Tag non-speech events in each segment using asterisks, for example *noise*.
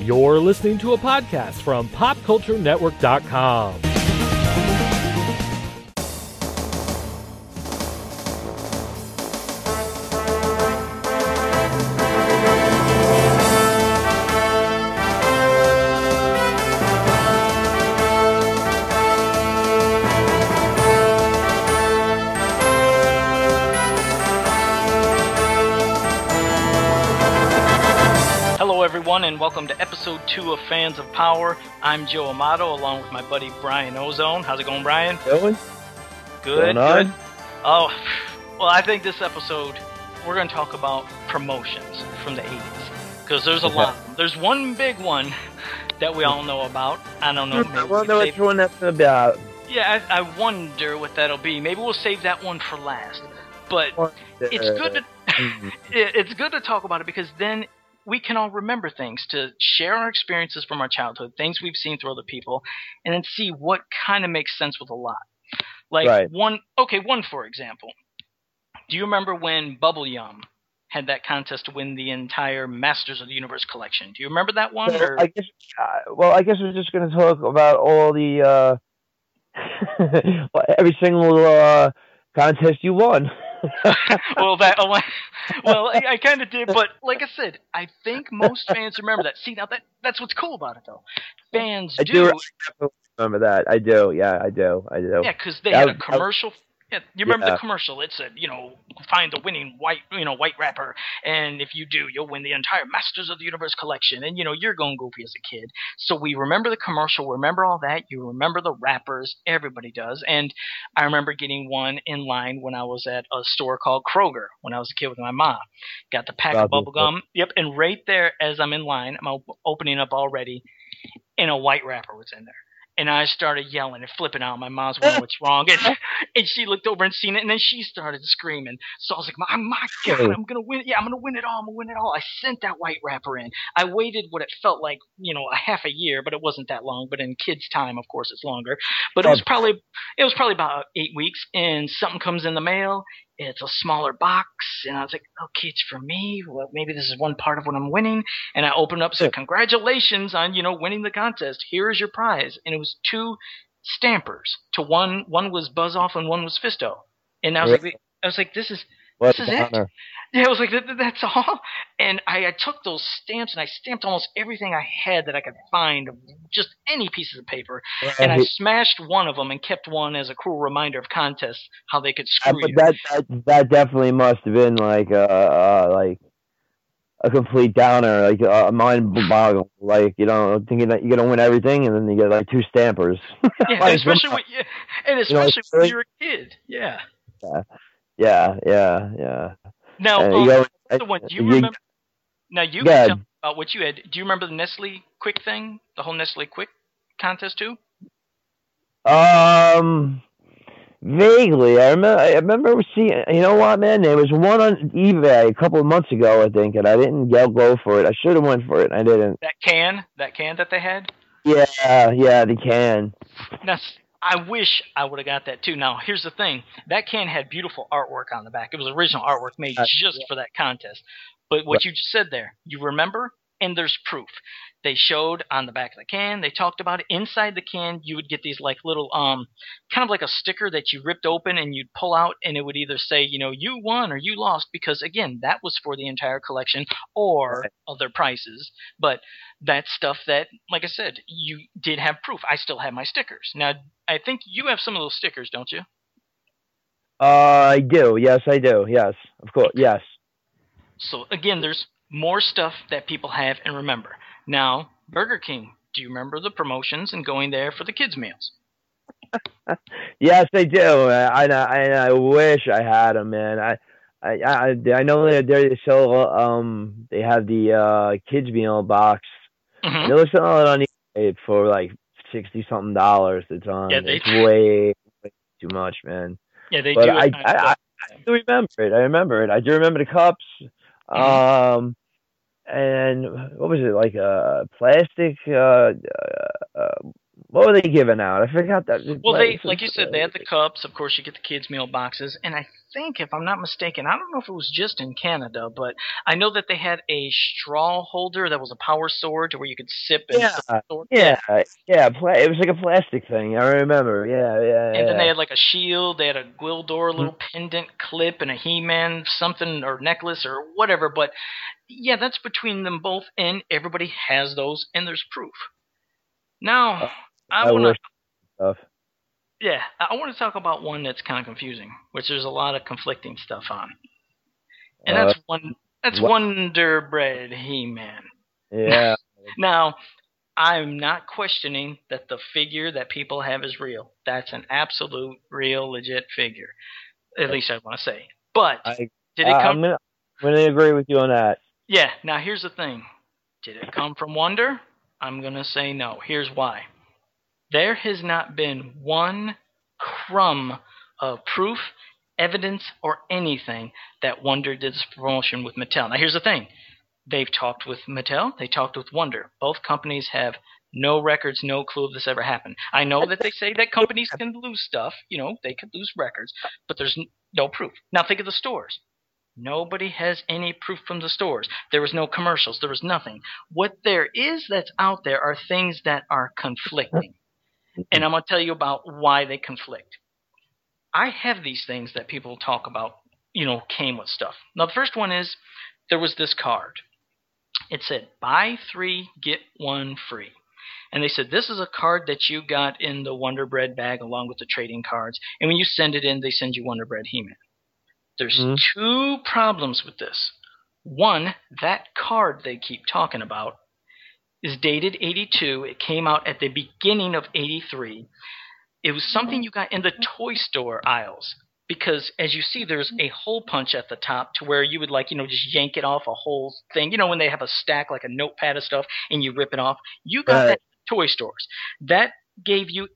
You're listening to a podcast from PopCultureNetwork.com. everyone, and welcome to episode two of Fans of Power. I'm Joe Amato, along with my buddy Brian Ozone. How's it going, Brian? Going? Good. Going on? Good. Oh, well, I think this episode we're going to talk about promotions from the '80s because there's a Okay. lot. There's one big one that we all know about. I don't know. I wonder which one that's about. Yeah, I, I wonder what that'll be. Maybe we'll save that one for last. But it's good to Mm-hmm. *laughs* it's good to talk about it because then we can all remember things to share our experiences from our childhood, things we've seen through other people, and then see what kind of makes sense with a lot. Like Right. one, okay, one for example. Do you remember when Bubble Yum had that contest to win the entire Masters of the Universe collection? Do you remember that one? Well, Or, I guess. Uh, well, I guess we're just going to talk about all the uh, *laughs* every single uh, contest you won. *laughs* well, that oh, *laughs* well, I, I kind of did, but like I said, I think most fans remember that. See, now that that's what's cool about it, though. Fans I do remember that. I do. Yeah, I do. I do. Yeah, because they That had a was- commercial. Yeah, you remember the commercial? It said, you know, find the winning white, you know, white wrapper, and if you do, you'll win the entire Masters of the Universe collection. And you know, you're going goofy as a kid, so we remember the commercial, remember all that. You remember the wrappers, everybody does. And I remember getting one in line when I was at a store called Kroger when I was a kid with my mom. Got the pack of bubble gum. Yep, and right there as I'm in line, I'm opening up already, and a white wrapper was in there. And I started yelling and flipping out. My mom's wondering what's wrong. And, *laughs* and she looked over and seen it, and then she started screaming. So I was like, my, my God, I'm going to win. Yeah, I'm going to win it all. I'm going to win it all. I sent that white wrapper in. I waited what it felt like, you know, a half a year, but it wasn't that long. But in kids' time, of course, it's longer. But it was Oh. probably, it was probably about eight weeks, and something comes in the mail. It's a smaller box, and I was like, okay, it's for me. Well, maybe this is one part of what I'm winning. And I opened up, said, congratulations on, you know, winning the contest. Here is your prize. And it was two stampers. To one, one was Buzz Off and one was Fisto. And I was like, I was like, this is, What this is it? honor. yeah, *laughs* I was like, that, that's all. And I, I took those stamps and I stamped almost everything I had that I could find, of just any pieces of paper. And I smashed one of them and kept one as a cruel reminder of contests, how they could Uh, screw but you. that, that that definitely must have been like uh, uh like a complete downer, like uh, a mind boggle. Like you know, thinking that you're gonna win everything, and then you get like two stampers. *laughs* yeah, like, especially *laughs* when, yeah, and You know, especially when you're a kid. Yeah. yeah, yeah, yeah. Yeah. Now, And um, you go- the one, do you you- remember? Now you Go can tell about what you had. Do you remember the Nestle Quik thing? The whole Nestle Quik contest too? Um, vaguely. I remember. I remember seeing. You know what, man? There was one on eBay a couple of months ago, I think, and I didn't go go for it. I should have went for it, and I didn't. That can, that can that they had. Yeah, yeah, they can. Now, I wish I would have got that too. Now, here's the thing: that can had beautiful artwork on the back. It was original artwork made Uh, just for that contest. But what you just said there, you remember, and there's proof. They showed on the back of the can. They talked about it. Inside the can, you would get these like little, um, kind of like a sticker that you ripped open and you'd pull out, and it would either say, you know, you won or you lost, because again, that was for the entire collection or Right. other prices. But that's stuff that, like I said, you did have proof. I still have my stickers. Now, I think you have some of those stickers, don't you? Uh, I do. Yes, I do. Yes, of course. Yes. So again, there's more stuff that people have and remember. Now, Burger King. Do you remember the promotions and going there for the kids' meals? *laughs* Yes, I do. I, I, I, wish I had them, man. I, I, I, I know that they sell. Um, they have the uh kids meal box. Mhm. They're selling it on eBay for like sixty something dollars. It's on. Yeah, they- it's way, way too much, man. Yeah, they But do. I. I, I, I do remember it. I remember it. I do remember the cups. Mm-hmm. Um, and what was it like? A plastic. Uh, uh, uh, what were they giving out? I forgot that. Well, they like you said, they had the cups. Of course, you get the kids' meal boxes, and I think, if I'm not mistaken, I don't know if it was just in Canada, but I know that they had a straw holder that was a power sword to where you could sip. And yeah, yeah, yeah. it was like a plastic thing. I remember. Yeah, yeah. And yeah. then they had like a shield. They had a Gwildor little mm-hmm. pendant clip and a He-Man something or necklace or whatever. But yeah, that's between them both, and everybody has those, and there's proof. Now, uh, I, I want to. Yeah, I want to talk about one that's kind of confusing, which there's a lot of conflicting stuff on, and uh, that's one. That's what? Wonder Bread He-Man. Yeah. *laughs* now, I'm not questioning that the figure that people have is real. That's an absolute, real, legit figure. At least I want to say. But I, did it come? I'm gonna, I'm gonna agree with you on that. Yeah. Now here's the thing. Did it come from Wonder? I'm gonna say no. Here's why. There has not been one crumb of proof, evidence, or anything that Wonder did this promotion with Mattel. Now, here's the thing they've talked with Mattel, they talked with Wonder. Both companies have no records, no clue if this ever happened. I know that they say that companies can lose stuff, you know, they could lose records, but there's no proof. Now, think of the stores. Nobody has any proof from the stores. There was no commercials. There was nothing. What there is that's out there are things that are conflicting and I'm going to tell you about why they conflict. I have these things that people talk about, you know, came with stuff. Now, the first one is there was this card. It said, buy three, get one free. And they said, this is a card that you got in the Wonder Bread bag along with the trading cards. And when you send it in, they send you Wonder Bread He Man. There's mm-hmm. two problems with this. One, that card they keep talking about is dated 82. It came out at the beginning of 83. It was something you got in the toy store aisles because as you see there's a hole punch at the top to where you would like you know just yank it off a whole thing you know when they have a stack like a notepad of stuff and you rip it off you got that toy stores that gave you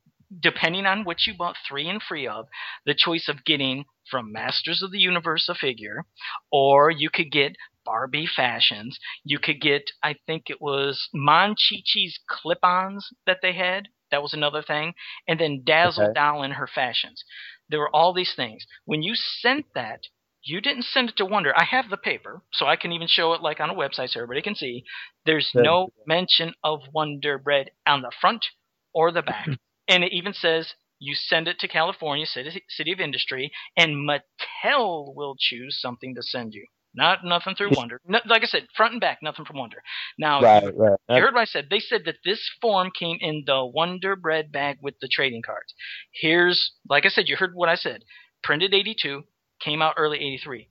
depending on what you bought three and free of the choice of getting from masters of the universe a figure or you could get Barbie fashions. You could get, I think it was Monchichi's clip-ons that they had. That was another thing. And then Dazzle okay. Doll in her fashions. There were all these things. When you sent that, you didn't send it to Wonder. I have the paper, so I can even show it like on a website so everybody can see. There's no mention of Wonder Bread on the front or the back. *laughs* and it even says you send it to California City, City of Industry, and Mattel will choose something to send you. Not nothing through Wonder. No, like I said, front and back, nothing from Wonder. Now, right, right. you heard what I said. They said that this form came in the Wonder Bread bag with the trading cards. Here's, like I said, you heard what I said. Printed 82, came out early 83.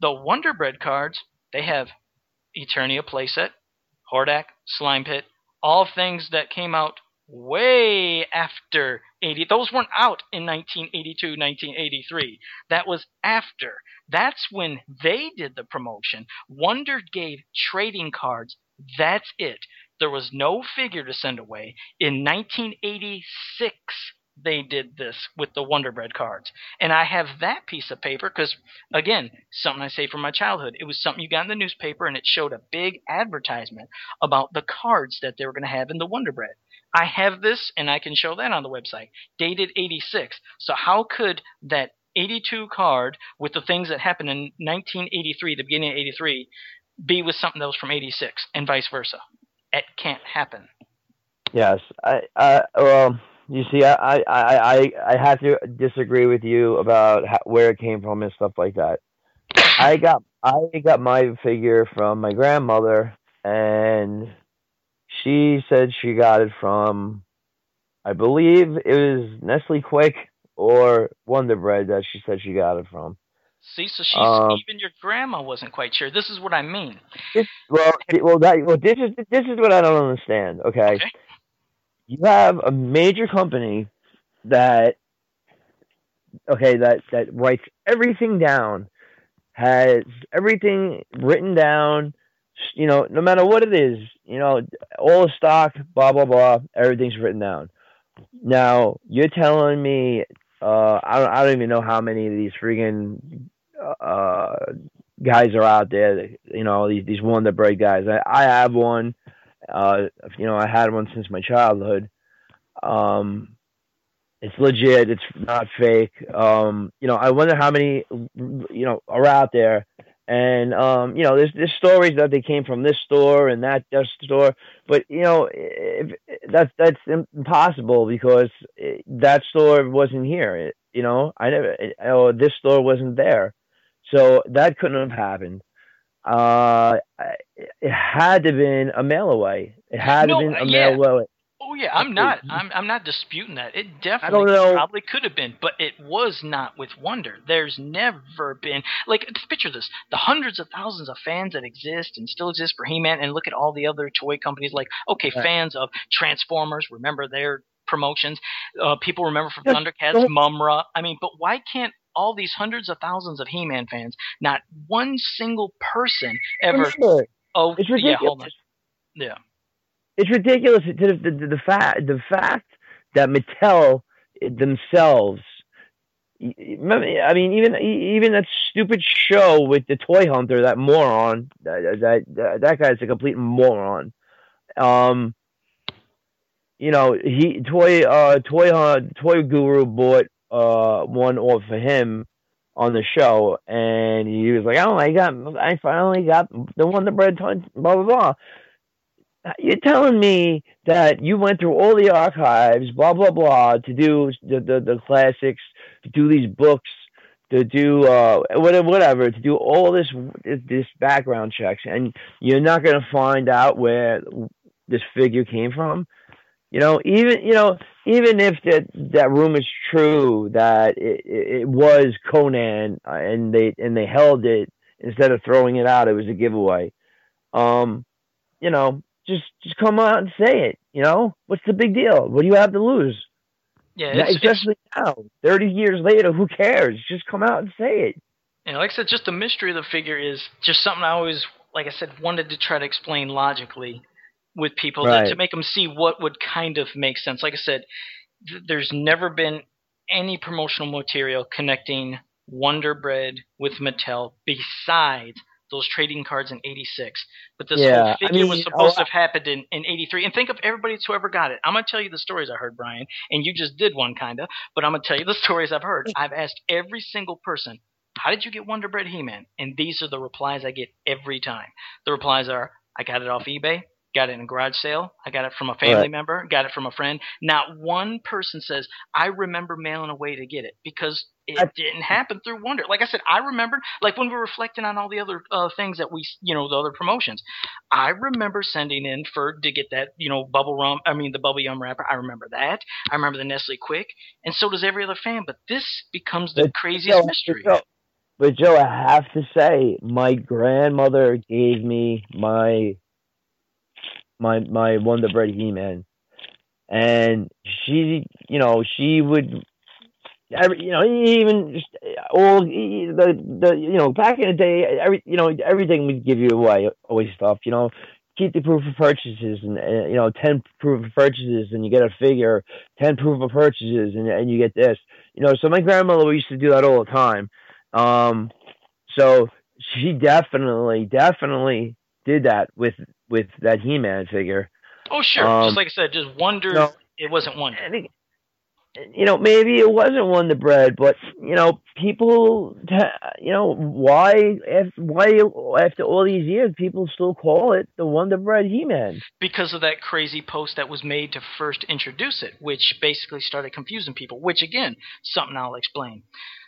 The Wonder Bread cards, they have Eternia playset, Hordak, Slime Pit, all things that came out way after 80. Those weren't out in 1982, 1983. That was after. That's when they did the promotion. Wonder gave trading cards. That's it. There was no figure to send away. In 1986, they did this with the Wonder Bread cards. And I have that piece of paper because, again, something I say from my childhood. It was something you got in the newspaper and it showed a big advertisement about the cards that they were going to have in the Wonder Bread. I have this and I can show that on the website, dated 86. So how could that 82 card with the things that happened in 1983, the beginning of 83, be with something that was from 86 and vice versa? It can't happen. Yes, I, I well, you see, I, I, I, I have to disagree with you about how, where it came from and stuff like that. I got, I got my figure from my grandmother, and she said she got it from, I believe it was Nestle Quik or Wonder Bread that she said she got it from. See, so she's um, even your grandma wasn't quite sure. This is what I mean. This, well, well, that well, this is this is what I don't understand. Okay, okay. you have a major company that okay that that writes everything down, has everything written down you know, no matter what it is, you know, all the stock, blah blah blah, everything's written down. Now you're telling me, uh, I don't, I don't even know how many of these freaking uh, guys are out there. You know, these these Wonder Bread guys. I, I have one. Uh, you know, I had one since my childhood. Um, it's legit. It's not fake. Um, you know, I wonder how many you know are out there. And um, you know, there's there's stories that they came from this store and that that store, but you know, if, that's that's impossible because that store wasn't here. It, you know, I never. It, oh, this store wasn't there, so that couldn't have happened. Uh, it had to have been a mail away. It had no, to have been a yeah. mail away. Oh yeah, I'm not. I'm I'm not disputing that. It definitely probably could have been, but it was not with Wonder. There's never been like picture this: the hundreds of thousands of fans that exist and still exist for He-Man, and look at all the other toy companies. Like, okay, right. fans of Transformers, remember their promotions. Uh, people remember from Thundercats, Mumm-Ra. I mean, but why can't all these hundreds of thousands of He-Man fans, not one single person ever? Oh, it's ridiculous. yeah, hold on. Yeah it's ridiculous to the, the, the fact the fact that Mattel themselves. I mean, even even that stupid show with the toy hunter, that moron, that that that guy's a complete moron. Um, you know, he toy uh toy uh, toy guru bought uh one off for him on the show, and he was like, "Oh, I got, I finally got the one Wonder Bread, blah blah blah." You're telling me that you went through all the archives, blah blah blah, to do the the, the classics, to do these books, to do uh whatever, whatever, to do all this this background checks, and you're not going to find out where this figure came from. You know, even you know, even if that that rumor is true that it, it was Conan uh, and they and they held it instead of throwing it out, it was a giveaway. Um, you know, just just come out and say it. You know, what's the big deal? What do you have to lose? Yeah, it's, especially now, thirty years later, who cares? Just come out and say it. And like I said, just the mystery of the figure is just something I always, like I said, wanted to try to explain logically with people right. to, to make them see what would kind of make sense. Like I said, th- there's never been any promotional material connecting Wonder Bread with Mattel besides those trading cards in 86. But this yeah, whole figure I mean, was supposed to have happened in, in 83. And think of everybody who ever got it. I'm going to tell you the stories I heard, Brian, and you just did one kind of, but I'm going to tell you the *laughs* stories I've heard. I've asked every single person, how did you get Wonder Bread He-Man? And these are the replies I get every time. The replies are, I got it off eBay got it in a garage sale. I got it from a family right. member, got it from a friend. Not one person says, I remember mailing away to get it because it I, didn't happen through Wonder. Like I said, I remember, like when we were reflecting on all the other uh, things that we, you know, the other promotions, I remember sending in for to get that, you know, bubble rum, I mean, the bubble yum wrapper. I remember that. I remember the Nestle Quik. and so does every other fan. But this becomes the craziest Joe, mystery. Joe, but Joe, I have to say, my grandmother gave me my my my Wonder Bread He Man, and she, you know, she would, every, you know, even all the the you know back in the day, every you know everything would give you away, always stuff, you know. Keep the proof of purchases, and uh, you know, ten proof of purchases, and you get a figure. Ten proof of purchases, and and you get this. You know, so my grandmother used to do that all the time. Um, so she definitely, definitely did that with with that He-Man figure. Oh sure, um, just like I said, just Wonder. No, it wasn't Wonder. I think, you know, maybe it wasn't Wonder Bread, but you know, people, you know, why, why after all these years, people still call it the Wonder Bread He-Man? Because of that crazy post that was made to first introduce it, which basically started confusing people. Which again, something I'll explain.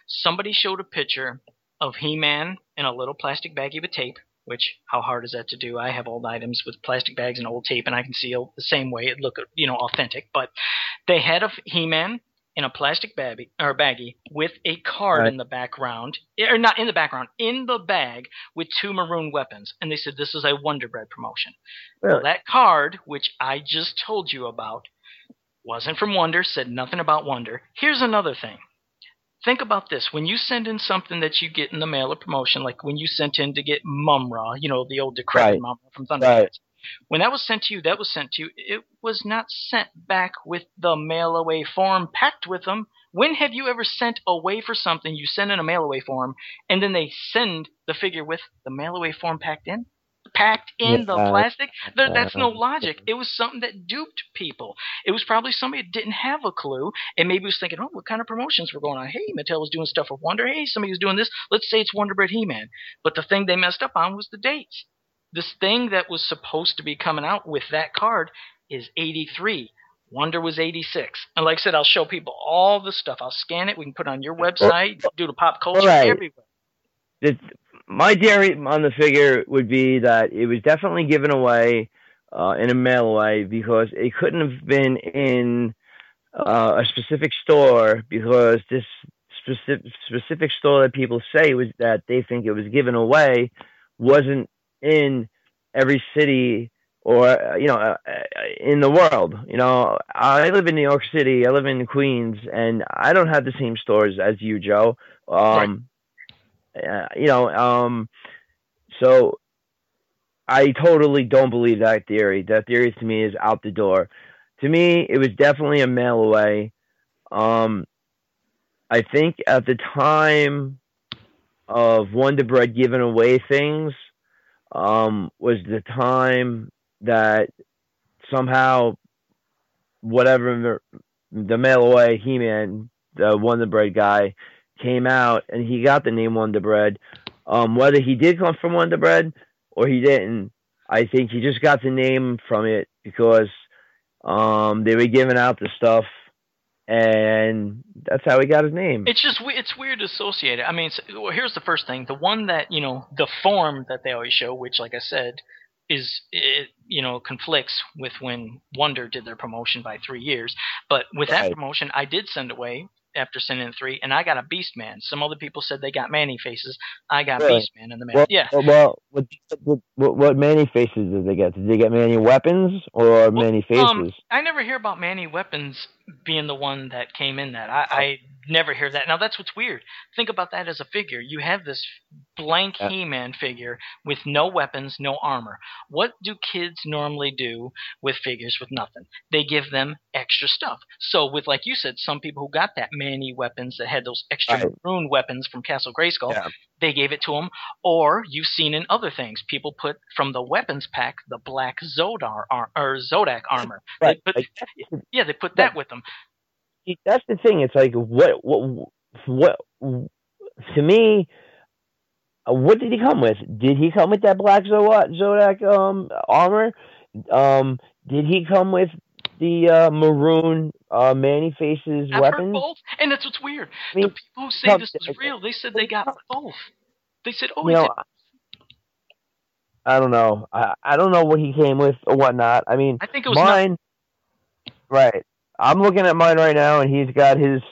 Somebody showed a picture of He-Man in a little plastic baggie with tape which how hard is that to do? I have old items with plastic bags and old tape, and I can seal the same way it look you know authentic. But they had a He-Man in a plastic baggie or baggie with a card right. in the background, or not in the background, in the bag with two maroon weapons, and they said this is a Wonder Bread promotion. Really? Well, that card, which I just told you about, wasn't from Wonder, said nothing about Wonder. Here's another thing think about this. When you send in something that you get in the mail or promotion, like when you sent in to get Mumm-Ra, you know, the old decrepit right. Mumm-Ra from Thundercats. Right. When that was sent to you, that was sent to you. It was not sent back with the mail away form packed with them. When have you ever sent away for something? You send in a mail away form, and then they send the figure with the mail away form packed in? Packed in Yeah. the plastic. There, that's no logic. It was something that duped people. It was probably somebody that didn't have a clue and maybe was thinking, oh, what kind of promotions were going on? Hey, Mattel was doing stuff with Wonder. Hey, somebody was doing this. Let's say it's Wonder Bread He-Man. But the thing they messed up on was the dates. This thing that was supposed to be coming out with that card is 83. Wonder was 86. And like I said, I'll show people all the stuff. I'll scan it. We can put it on your website, do the pop culture Right. everywhere. the, my theory on the figure would be that it was definitely given away uh, in a mail away because it couldn't have been in uh, a specific store because this specific specific store that people say was that they think it was given away wasn't in every city or uh, you know uh, uh, in the world. You know, I live in New York City. I live in Queens, and I don't have the same stores as you, Joe. Um, uh, you know, um, so I totally don't believe that theory. That theory to me is out the door. To me, it was definitely a mail away. Um, I think at the time of Wonder Bread giving away things, um, was the time that somehow whatever the mail away He Man, the Wonder Bread guy, came out and he got the name Wonder Bread. Um, whether he did come from Wonder Bread or he didn't, I think he just got the name from it because um, they were giving out the stuff, and that's how he got his name. It's just it's weird to associate it. I mean, well, here's the first thing: the one that you know, the form that they always show, which, like I said, is it, you know conflicts with when Wonder did their promotion by three years. But with that promotion, I did send away after sending three, and I got a Beast Man. Some other people said they got Manny faces. I got Really? Beast Man in the mail. Well, yeah. Well, well what, what, what, Manny faces did they get? Did they get Manny weapons or Manny faces? Um, I never hear about Manny Weapons being the one that came in that. I, I never hear that. Now that's what's weird. Think about that as a figure. You have this blank Yeah. He-Man figure with no weapons, no armor. What do kids normally do with figures with nothing? They give them extra stuff. So with like you said, some people who got that Manny weapons that had those extra Right. maroon weapons from Castle Grayskull, Yeah. they gave it to them. Or you've seen in other things, people put from the weapons pack the black Zodar ar- or Zodak armor. right. put- Like, Yeah, they put that with them. That's the thing. It's like what what what to me. uh, What did he come with? Did he come with that black Zod- Zodak um, armor? Um, did he come with the uh, maroon uh, Manny Faces heard weapons? both, and that's what's weird. I mean, the people who say this is real, they said they got both. They said, "Oh, you know. I don't know. I I don't know what he came with or whatnot. I mean, I think it was nothing. mine. Right. I'm looking at mine right now, and he's got his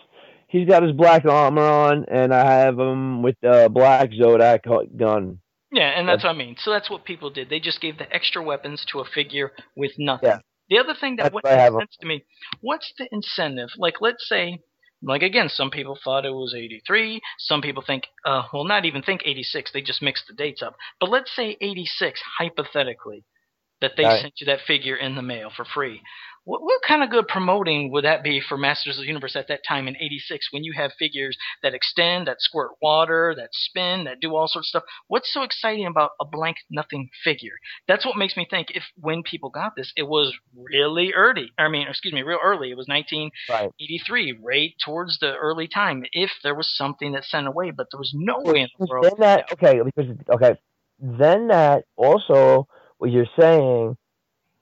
he's got his black armor on, and I have him with the black Zodak gun. Yeah, and that's what I mean. So that's what people did. They just gave the extra weapons to a figure with nothing. Yeah. The other thing that That's what what makes sense to me, what's the incentive? Like, let's say, like again, some people thought it was 83. Some people think, uh, well, not even think 86. They just mixed the dates up. But let's say 86, hypothetically, that they Right. sent you that figure in the mail for free. What, what kind of good promoting would that be for Masters of the Universe at that time in '86 when you have figures that extend, that squirt water, that spin, that do all sorts of stuff? What's so exciting about a blank nothing figure? That's what makes me think if when people got this, it was really early. I mean, excuse me, real early. It was 1983, Right. right towards the early time. If there was something that sent away, but there was no way in the world. Then that okay because okay, then that also what you're saying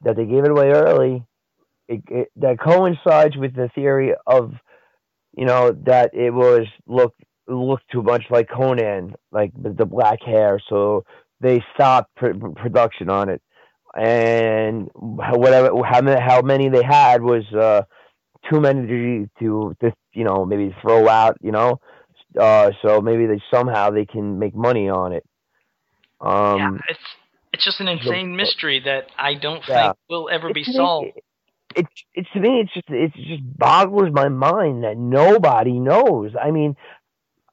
that they gave it away early, it, it, that coincides with the theory of you know that it was looked looked too much like Conan, like the, the black hair, so they stopped pr- production on it, and whatever how many how many they had was uh, too many to to you know maybe throw out, you know. Uh, so maybe they somehow they can make money on it. Um, yeah, it's it's just an insane mystery that I don't Yeah. think will ever be it's- solved. It's it's to me it's just it just boggles my mind that nobody knows. I mean,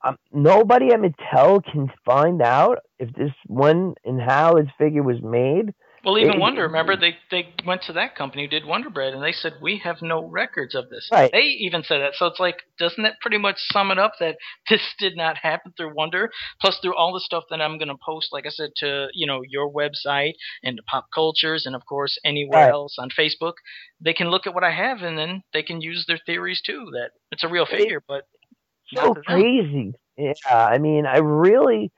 um, nobody at Mattel can find out if this when and how this figure was made. Well, even It- Wonder, remember they they went to that company who did Wonder Bread, and they said we have no records of this. Right. They even said that. So it's like, doesn't that pretty much sum it up that *laughs* this did not happen through Wonder? Plus, through all the stuff that I'm going to post, like I said, to you know your website and to Pop Cultures, and of course anywhere Right. else on Facebook, they can look at what I have, and then they can use their theories too that it's a real It- figure, but so not to them. crazy. Yeah, I mean, I really,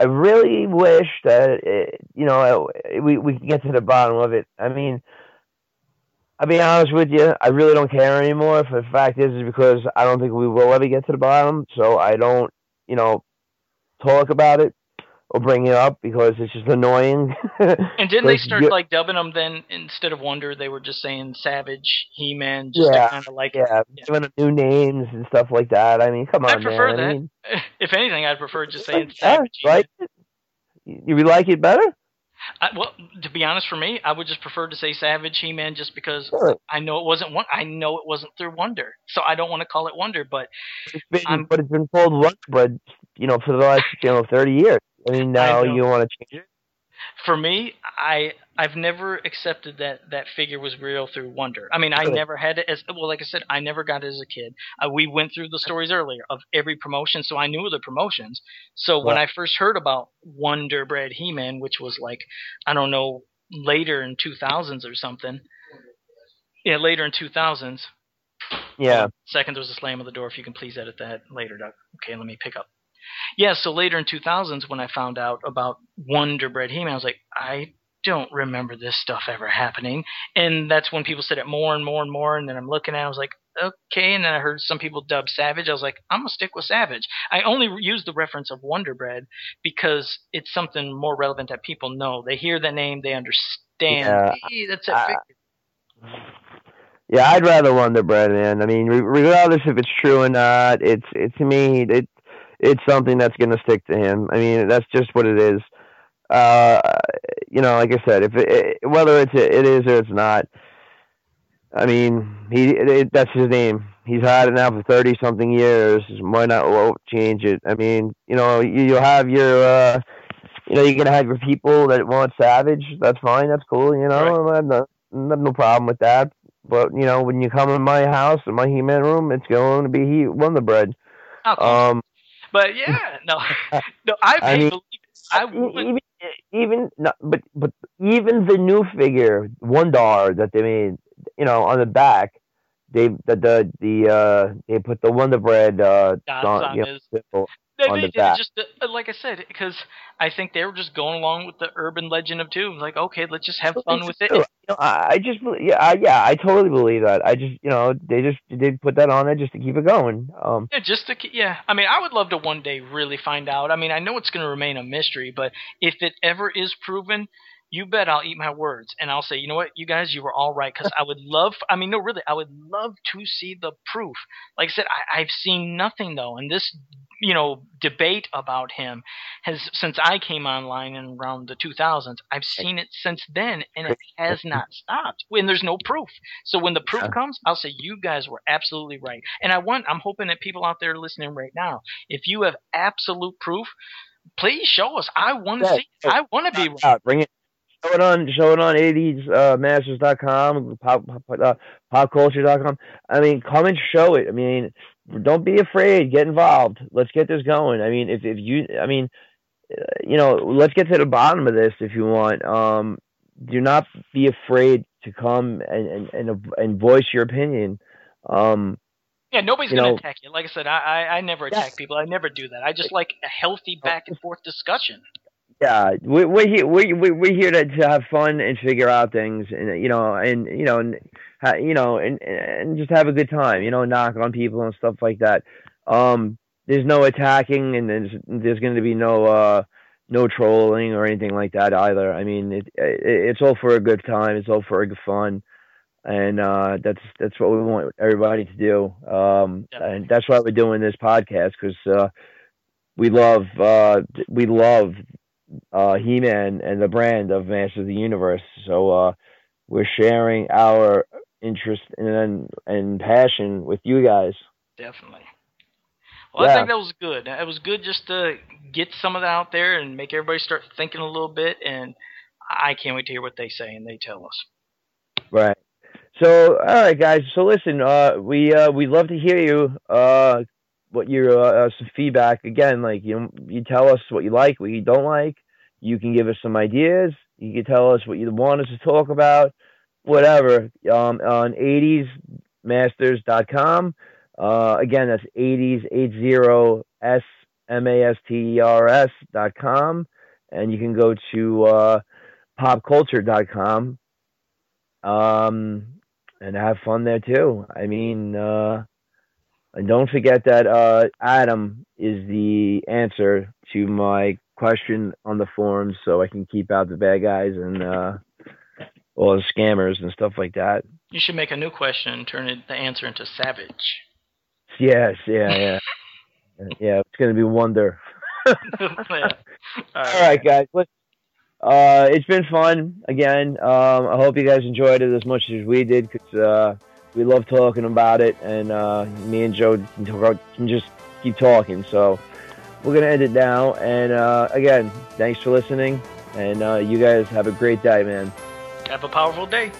I really wish that uh you know we we can get to the bottom of it. I mean, I'll be honest with you, I really don't care anymore. For the fact is, is because I don't think we will ever get to the bottom. So I don't, you know, talk about it or bring it up because it's just annoying. *laughs* And didn't they start like dubbing them then instead of Wonder? They were just saying Savage, He Man, just Yeah, kind of like. yeah, giving them new names and stuff like that. I mean, come on, I prefer man. I that. mean, *laughs* If anything, I'd prefer just saying yeah, Savage. He-Man. like it? You you like it better? I, well, to be honest, for me, I would just prefer to say Savage He Man just because Sure. I know it wasn't one. I know it wasn't through Wonder, so I don't want to call it Wonder. But It's been, I'm- but it's been called Wonder Bread, you know, for the last you know thirty years. I mean, now know. you want to change it? for me, I I've never accepted that that figure was real through Wonder. I mean, I Really? never had it as well. Like I said, I never got it as a kid. Uh, we went through the stories earlier of every promotion, so I knew the promotions. So when I first heard about Wonder Bread He Man, which was like I don't know later in 2000s or something. Yeah, later in 2000s. Yeah, Second, there was a slam of the door. If you can please edit that later, Doug. Okay, let me pick up. Yeah, so later in 2000s, when I found out about Wonder Bread He-Man, I was like, I don't remember this stuff ever happening. And that's when people said it more and more and more. And then I'm looking at it, I was like, okay. And then I heard some people dub Savage. I was like, I'm going to stick with Savage. I only use the reference of Wonder Bread because it's something more relevant that people know. They hear the name, they understand. Yeah, Hey, that's a I- figure. yeah. I'd rather Wonder Bread, man. I mean, regardless if it's true or not, it's it to me it it's something that's gonna stick to him. I mean, that's just what it is. Uh, you know, like I said, if it, whether it's it is or it's not, I mean, he it, that's his name. He's had it now for thirty something years. Why not well, change it? I mean, you know, you, you'll have your, uh, you know, you're gonna have your people that want Savage. That's fine. That's cool. You know, I have no, I have no problem with that. But you know, when you come in my house, in my He-Man room, it's going to be he won the Bread. Come? Um, but yeah, no, *laughs* no, I, I mean, believe it. I would, even even no, but but even the new figure one dollar that they made you know on the back they the the, the uh they put the Wonder Bread uh on, on you know, his- on the back. just uh, like I said because I think they were just going along with the urban legend of two. Like, okay, let's just have fun with it. You know, I, just yeah I, yeah I totally believe that I just you know they just they put that on there just to keep it going um Yeah, just to yeah. I mean, I would love to one day really find out. I mean, I know it's going to remain a mystery, but if it ever is proven, you bet I'll eat my words and I'll say, you know what, you guys, you were all right because I would love. I mean, no, really, I would love to see the proof. Like I said, I, I've seen nothing though, and this you know debate about him has since I came online in around the 2000s. I've seen it since then, and it has not stopped. When there's no proof, so when the proof comes, I'll say you guys were absolutely right. And I want, I'm hoping that people out there listening right now, if you have absolute proof, please show us. I want to Yeah. see. I want to be right. Uh, Bring it. Show it on. Show it on 80s uh, masters.com, pop, pop, uh, popculture.com. I mean, come and show it. I mean, don't be afraid. Get involved. Let's get this going. I mean, if if you, I mean, uh, you know, let's get to the bottom of this if you want. Um, do not be afraid to come and and and, and voice your opinion. Um, Yeah, nobody's going to attack you. Like I said, I, I, I never attack Yes. people. I never do that. I just like a healthy back and forth discussion. Yeah, we, we're here. We, we, we're here to, to have fun and figure out things, and you know, and you know, and you know, and and just have a good time. You know, knock on people and stuff like that. Um, there's no attacking, and there's there's going to be no uh no trolling or anything like that either. I mean, it, it it's all for a good time. It's all for a good fun, and uh, that's that's what we want everybody to do. Um, and that's why we're doing this podcast because uh, we love uh we love uh, He-Man and the brand of Masters of the Universe. So uh, we're sharing our interest and and passion with you guys. Definitely. Well, I think that was good. It was good just to get some of that out there and make everybody start thinking a little bit. And I can't wait to hear what they say and they tell us. Right. So, all right, guys. So, listen, uh, we uh, we love to hear you. Uh, what your uh, some feedback again? Like you, you tell us what you like, what you don't like. You can give us some ideas. You can tell us what you want us to talk about, whatever. Um, on 80smasters.com. Uh, again, that's 80s, 80 S M A S T E R S dot com. And you can go to uh, popculture.com um, and have fun there too. I mean, uh, and don't forget that uh, Adam is the answer to my question on the forums, so I can keep out the bad guys and uh, all the scammers and stuff like that. You should make a new question and turn it, the answer into savage. Yes, yeah, yeah, *laughs* yeah. It's gonna be wonder. yeah. *laughs* All right, guys. Let's, uh, it's been fun again. Um, I hope you guys enjoyed it as much as we did because uh, we love talking about it, and uh, me and Joe can, talk, can just keep talking. So we're gonna end it now. And uh, again, thanks for listening, and uh, you guys have a great day, man. Have a powerful day.